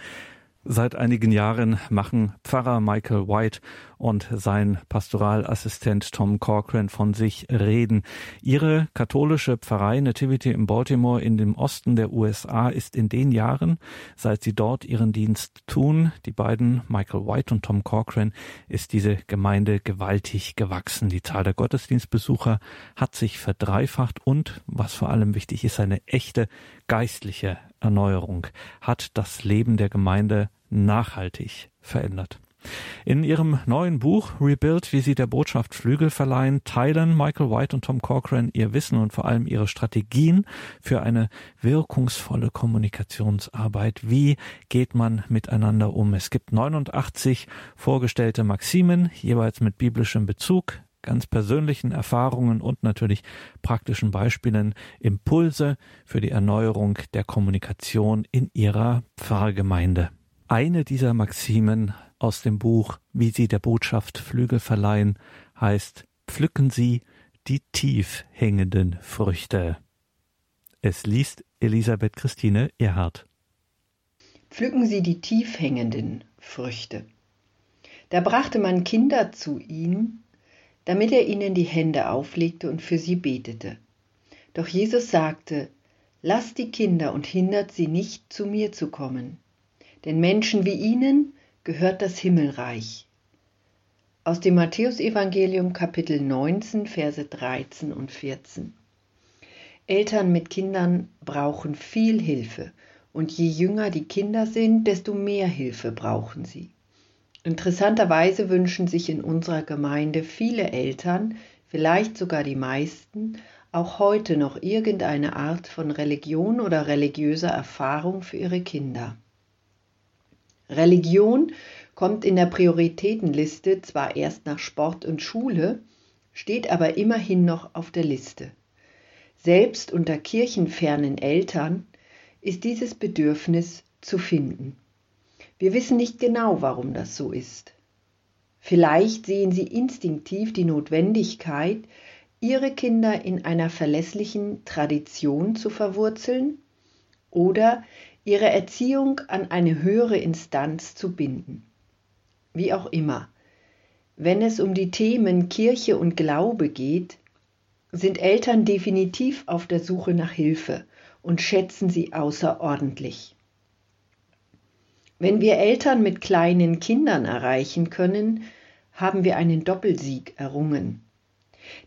Seit einigen Jahren machen Pfarrer Michael White und sein Pastoralassistent Tom Corcoran von sich reden. Ihre katholische Pfarrei Nativity in Baltimore in dem Osten der USA ist in den Jahren, seit sie dort ihren Dienst tun, die beiden Michael White und Tom Corcoran, ist diese Gemeinde gewaltig gewachsen. Die Zahl der Gottesdienstbesucher hat sich verdreifacht und, was vor allem wichtig ist, eine echte geistliche Erneuerung hat das Leben der Gemeinde nachhaltig verändert. In ihrem neuen Buch Rebuild, wie sie der Botschaft Flügel verleihen, teilen Michael White und Tom Corcoran ihr Wissen und vor allem ihre Strategien für eine wirkungsvolle Kommunikationsarbeit. Wie geht man miteinander um? Es gibt 89 vorgestellte Maximen, jeweils mit biblischem Bezug, ganz persönlichen Erfahrungen und natürlich praktischen Beispielen Impulse für die Erneuerung der Kommunikation in ihrer Pfarrgemeinde. Eine dieser Maximen aus dem Buch Wie Sie der Botschaft Flügel verleihen heißt Pflücken Sie die tief hängenden Früchte. Es liest Elisabeth Christine Erhard. Pflücken Sie die tief hängenden Früchte. Da brachte man Kinder zu ihm, damit er ihnen die Hände auflegte und für sie betete. Doch Jesus sagte, Lasst die Kinder und hindert sie nicht, zu mir zu kommen, denn Menschen wie ihnen gehört das Himmelreich. Aus dem Matthäusevangelium Kapitel 19, Verse 13 und 14. Eltern mit Kindern brauchen viel Hilfe, und je jünger die Kinder sind, desto mehr Hilfe brauchen sie. Interessanterweise wünschen sich in unserer Gemeinde viele Eltern, vielleicht sogar die meisten, auch heute noch irgendeine Art von Religion oder religiöser Erfahrung für ihre Kinder. Religion kommt in der Prioritätenliste zwar erst nach Sport und Schule, steht aber immerhin noch auf der Liste. Selbst unter kirchenfernen Eltern ist dieses Bedürfnis zu finden. Wir wissen nicht genau, warum das so ist. Vielleicht sehen Sie instinktiv die Notwendigkeit, Ihre Kinder in einer verlässlichen Tradition zu verwurzeln oder ihre Erziehung an eine höhere Instanz zu binden. Wie auch immer, wenn es um die Themen Kirche und Glaube geht, sind Eltern definitiv auf der Suche nach Hilfe und schätzen sie außerordentlich. Wenn wir Eltern mit kleinen Kindern erreichen können, haben wir einen Doppelsieg errungen.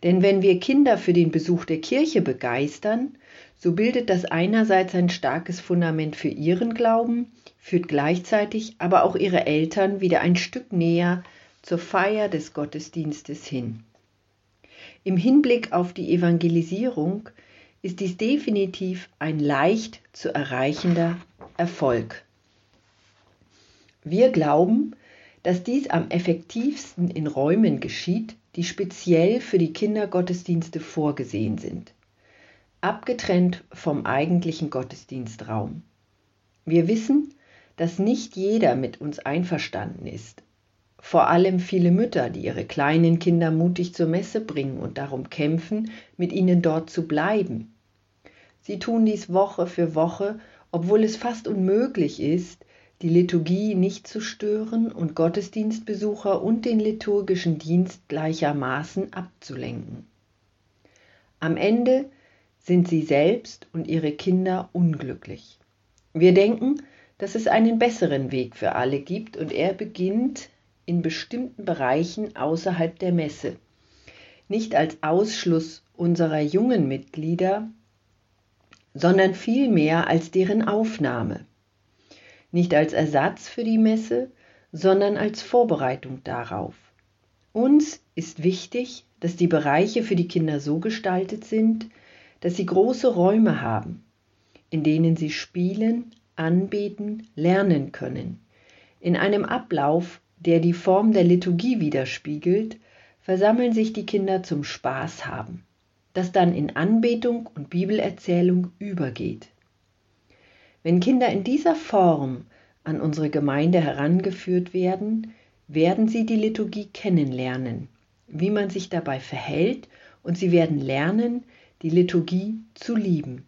Denn wenn wir Kinder für den Besuch der Kirche begeistern, so bildet das einerseits ein starkes Fundament für ihren Glauben, führt gleichzeitig aber auch ihre Eltern wieder ein Stück näher zur Feier des Gottesdienstes hin. Im Hinblick auf die Evangelisierung ist dies definitiv ein leicht zu erreichender Erfolg. Wir glauben, dass dies am effektivsten in Räumen geschieht, die speziell für die Kindergottesdienste vorgesehen sind, abgetrennt vom eigentlichen Gottesdienstraum. Wir wissen, dass nicht jeder mit uns einverstanden ist, vor allem viele Mütter, die ihre kleinen Kinder mutig zur Messe bringen und darum kämpfen, mit ihnen dort zu bleiben. Sie tun dies Woche für Woche, obwohl es fast unmöglich ist, die Liturgie nicht zu stören und Gottesdienstbesucher und den liturgischen Dienst gleichermaßen abzulenken. Am Ende sind sie selbst und ihre Kinder unglücklich. Wir denken, dass es einen besseren Weg für alle gibt und er beginnt in bestimmten Bereichen außerhalb der Messe, nicht als Ausschluss unserer jungen Mitglieder, sondern vielmehr als deren Aufnahme. Nicht als Ersatz für die Messe, sondern als Vorbereitung darauf. Uns ist wichtig, dass die Bereiche für die Kinder so gestaltet sind, dass sie große Räume haben, in denen sie spielen, anbeten, lernen können. In einem Ablauf, der die Form der Liturgie widerspiegelt, versammeln sich die Kinder zum Spaß haben das dann in Anbetung und Bibelerzählung übergeht. Wenn Kinder in dieser Form an unsere Gemeinde herangeführt werden, werden sie die Liturgie kennenlernen, wie man sich dabei verhält, und sie werden lernen, die Liturgie zu lieben.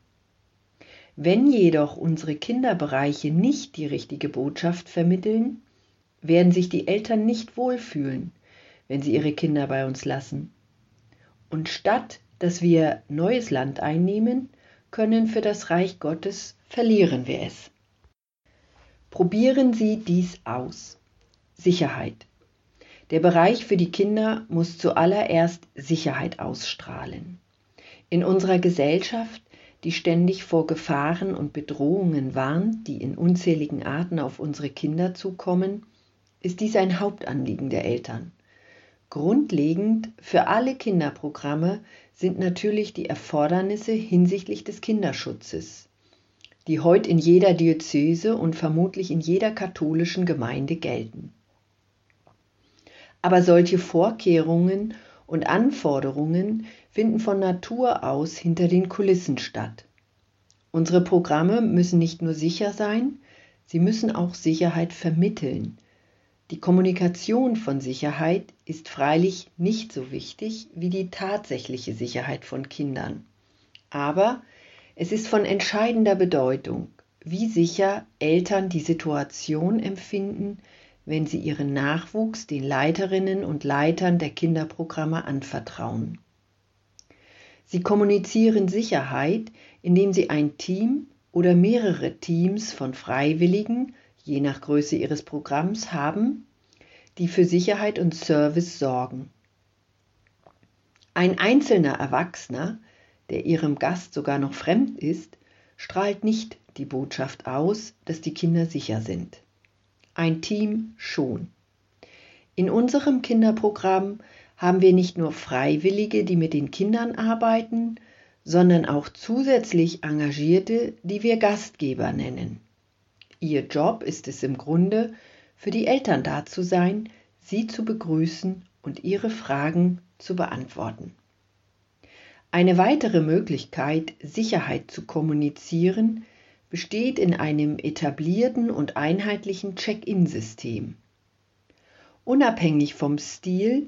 Wenn jedoch unsere Kinderbereiche nicht die richtige Botschaft vermitteln, werden sich die Eltern nicht wohlfühlen, wenn sie ihre Kinder bei uns lassen. Und statt dass wir neues Land einnehmen, können für das Reich Gottes verlieren wir es. Probieren Sie dies aus. Sicherheit. Der Bereich für die Kinder muss zuallererst Sicherheit ausstrahlen. In unserer Gesellschaft, die ständig vor Gefahren und Bedrohungen warnt, die in unzähligen Arten auf unsere Kinder zukommen, ist dies ein Hauptanliegen der Eltern. Grundlegend für alle Kinderprogramme sind natürlich die Erfordernisse hinsichtlich des Kinderschutzes, die heute in jeder Diözese und vermutlich in jeder katholischen Gemeinde gelten. Aber solche Vorkehrungen und Anforderungen finden von Natur aus hinter den Kulissen statt. Unsere Programme müssen nicht nur sicher sein, sie müssen auch Sicherheit vermitteln, die Kommunikation von Sicherheit ist freilich nicht so wichtig wie die tatsächliche Sicherheit von Kindern. Aber es ist von entscheidender Bedeutung, wie sicher Eltern die Situation empfinden, wenn sie ihren Nachwuchs den Leiterinnen und Leitern der Kinderprogramme anvertrauen. Sie kommunizieren Sicherheit, indem sie ein Team oder mehrere Teams von Freiwilligen je nach Größe ihres Programms haben, die für Sicherheit und Service sorgen. Ein einzelner Erwachsener, der ihrem Gast sogar noch fremd ist, strahlt nicht die Botschaft aus, dass die Kinder sicher sind. Ein Team schon. In unserem Kinderprogramm haben wir nicht nur Freiwillige, die mit den Kindern arbeiten, sondern auch zusätzlich Engagierte, die wir Gastgeber nennen. Ihr Job ist es im Grunde, für die Eltern da zu sein, sie zu begrüßen und ihre Fragen zu beantworten. Eine weitere Möglichkeit, Sicherheit zu kommunizieren, besteht in einem etablierten und einheitlichen Check-in-System. Unabhängig vom Stil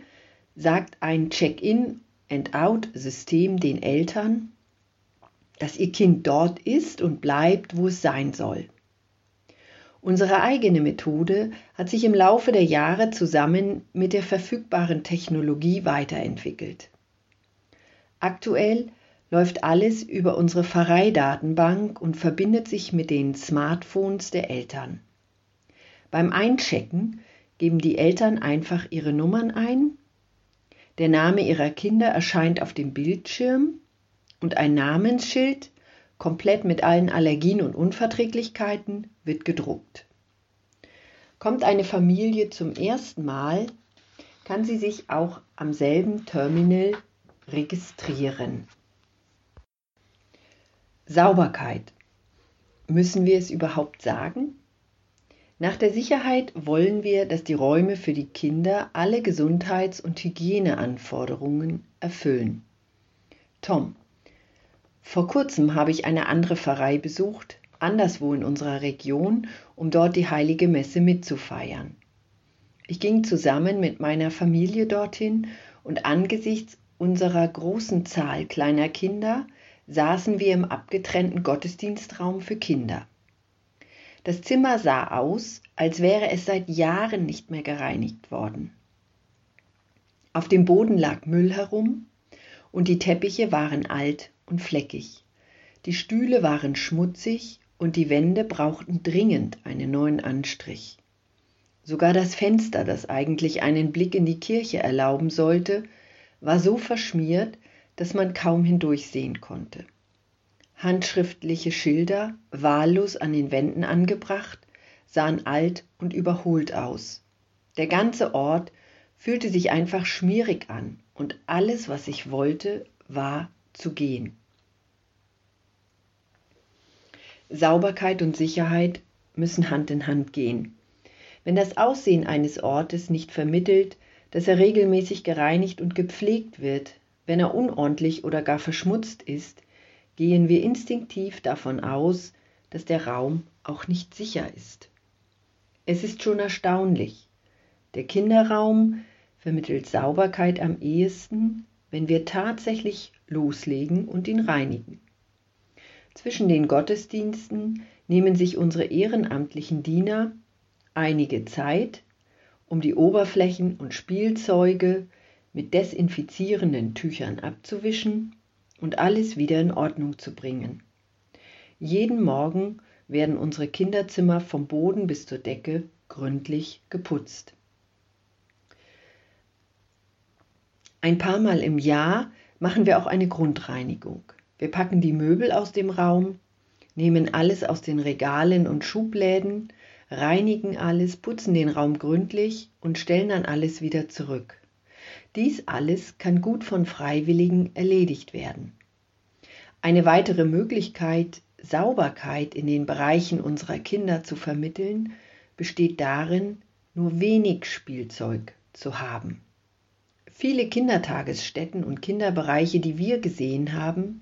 sagt ein Check-in and Out-System den Eltern, dass ihr Kind dort ist und bleibt, wo es sein soll. Unsere eigene Methode hat sich im Laufe der Jahre zusammen mit der verfügbaren Technologie weiterentwickelt. Aktuell läuft alles über unsere Pfarreidatenbank und verbindet sich mit den Smartphones der Eltern. Beim Einchecken geben die Eltern einfach ihre Nummern ein, der Name ihrer Kinder erscheint auf dem Bildschirm und ein Namensschild komplett mit allen Allergien und Unverträglichkeiten, wird gedruckt. Kommt eine Familie zum ersten Mal, kann sie sich auch am selben Terminal registrieren. Sauberkeit. Müssen wir es überhaupt sagen? Nach der Sicherheit wollen wir, dass die Räume für die Kinder alle Gesundheits- und Hygieneanforderungen erfüllen. Tom, vor kurzem habe ich eine andere Pfarrei besucht, anderswo in unserer Region, um dort die heilige Messe mitzufeiern. Ich ging zusammen mit meiner Familie dorthin und angesichts unserer großen Zahl kleiner Kinder saßen wir im abgetrennten Gottesdienstraum für Kinder. Das Zimmer sah aus, als wäre es seit Jahren nicht mehr gereinigt worden. Auf dem Boden lag Müll herum und die Teppiche waren alt und fleckig. Die Stühle waren schmutzig und die Wände brauchten dringend einen neuen Anstrich. Sogar das Fenster, das eigentlich einen Blick in die Kirche erlauben sollte, war so verschmiert, dass man kaum hindurchsehen konnte. Handschriftliche Schilder, wahllos an den Wänden angebracht, sahen alt und überholt aus. Der ganze Ort fühlte sich einfach schmierig an und alles, was ich wollte, war zu gehen. Sauberkeit und Sicherheit müssen Hand in Hand gehen. Wenn das Aussehen eines Ortes nicht vermittelt, dass er regelmäßig gereinigt und gepflegt wird, wenn er unordentlich oder gar verschmutzt ist, gehen wir instinktiv davon aus, dass der Raum auch nicht sicher ist. Es ist schon erstaunlich. Der Kinderraum vermittelt Sauberkeit am ehesten, wenn wir tatsächlich loslegen und ihn reinigen. Zwischen den Gottesdiensten nehmen sich unsere ehrenamtlichen Diener einige Zeit, um die Oberflächen und Spielzeuge mit desinfizierenden Tüchern abzuwischen und alles wieder in Ordnung zu bringen. Jeden Morgen werden unsere Kinderzimmer vom Boden bis zur Decke gründlich geputzt. Ein paar Mal im Jahr machen wir auch eine Grundreinigung. Wir packen die Möbel aus dem Raum, nehmen alles aus den Regalen und Schubläden, reinigen alles, putzen den Raum gründlich und stellen dann alles wieder zurück. Dies alles kann gut von Freiwilligen erledigt werden. Eine weitere Möglichkeit, Sauberkeit in den Bereichen unserer Kinder zu vermitteln, besteht darin, nur wenig Spielzeug zu haben. Viele Kindertagesstätten und Kinderbereiche, die wir gesehen haben,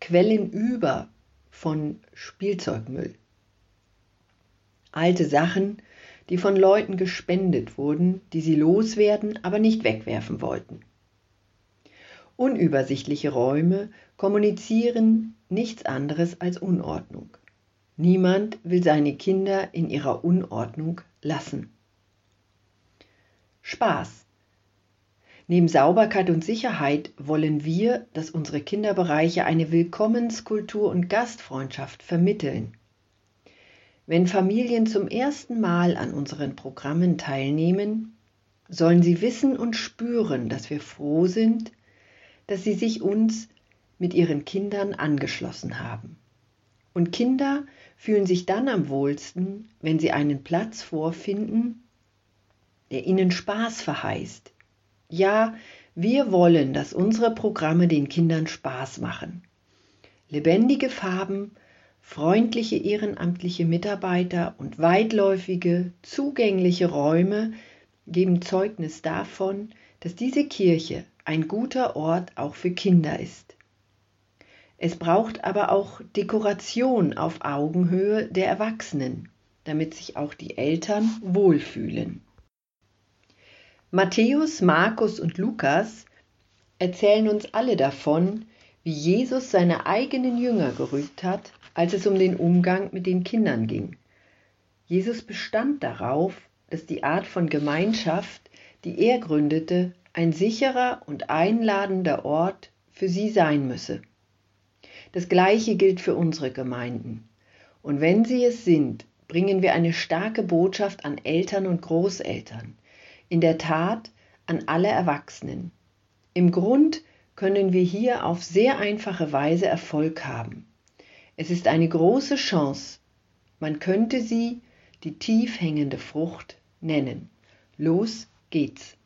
quellen über von Spielzeugmüll. Alte Sachen, die von Leuten gespendet wurden, die sie loswerden, aber nicht wegwerfen wollten. Unübersichtliche Räume kommunizieren nichts anderes als Unordnung. Niemand will seine Kinder in ihrer Unordnung lassen. Spaß. Neben Sauberkeit und Sicherheit wollen wir, dass unsere Kinderbereiche eine Willkommenskultur und Gastfreundschaft vermitteln. Wenn Familien zum ersten Mal an unseren Programmen teilnehmen, sollen sie wissen und spüren, dass wir froh sind, dass sie sich uns mit ihren Kindern angeschlossen haben. Und Kinder fühlen sich dann am wohlsten, wenn sie einen Platz vorfinden, der ihnen Spaß verheißt, ja, wir wollen, dass unsere Programme den Kindern Spaß machen. Lebendige Farben, freundliche ehrenamtliche Mitarbeiter und weitläufige, zugängliche Räume geben Zeugnis davon, dass diese Kirche ein guter Ort auch für Kinder ist. Es braucht aber auch Dekoration auf Augenhöhe der Erwachsenen, damit sich auch die Eltern wohlfühlen. Matthäus, Markus und Lukas erzählen uns alle davon, wie Jesus seine eigenen Jünger gerügt hat, als es um den Umgang mit den Kindern ging. Jesus bestand darauf, dass die Art von Gemeinschaft, die er gründete, ein sicherer und einladender Ort für sie sein müsse. Das Gleiche gilt für unsere Gemeinden. Und wenn sie es sind, bringen wir eine starke Botschaft an Eltern und Großeltern in der Tat an alle Erwachsenen. Im Grund können wir hier auf sehr einfache Weise Erfolg haben. Es ist eine große Chance. Man könnte sie die tief hängende Frucht nennen. Los geht's.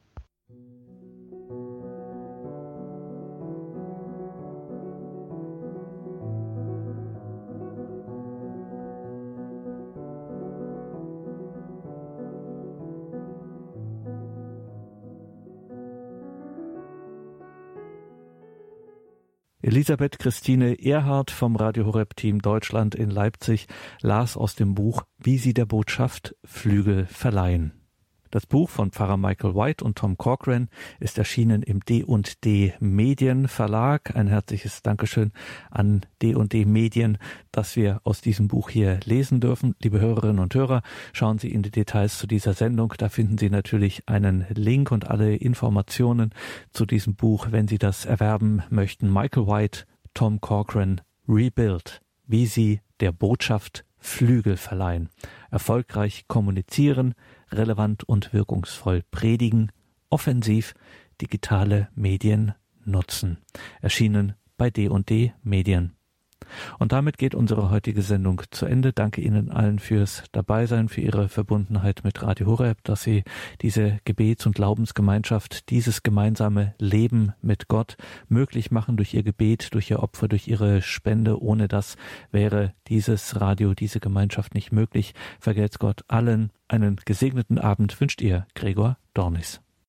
Elisabeth Christine Erhard vom Radio Horeb Team Deutschland in Leipzig las aus dem Buch Wie sie der Botschaft Flügel verleihen. Das Buch von Pfarrer Michael White und Tom Corcoran ist erschienen im D&D Medien Verlag. Ein herzliches Dankeschön an D&D Medien, dass wir aus diesem Buch hier lesen dürfen. Liebe Hörerinnen und Hörer, schauen Sie in die Details zu dieser Sendung. Da finden Sie natürlich einen Link und alle Informationen zu diesem Buch, wenn Sie das erwerben möchten. Michael White, Tom Corcoran, Rebuild, wie Sie der Botschaft Flügel verleihen, erfolgreich kommunizieren, relevant und wirkungsvoll predigen, offensiv digitale Medien nutzen. Erschienen bei D&D Medien. Und damit geht unsere heutige Sendung zu Ende. Danke Ihnen allen fürs Dabeisein, für Ihre Verbundenheit mit Radio Horeb, dass Sie diese Gebets- und Glaubensgemeinschaft, dieses gemeinsame Leben mit Gott möglich machen durch Ihr Gebet, durch Ihr Opfer, durch Ihre Spende. Ohne das wäre dieses Radio, diese Gemeinschaft nicht möglich. Vergelt's Gott allen einen gesegneten Abend wünscht Ihr Gregor Dornis.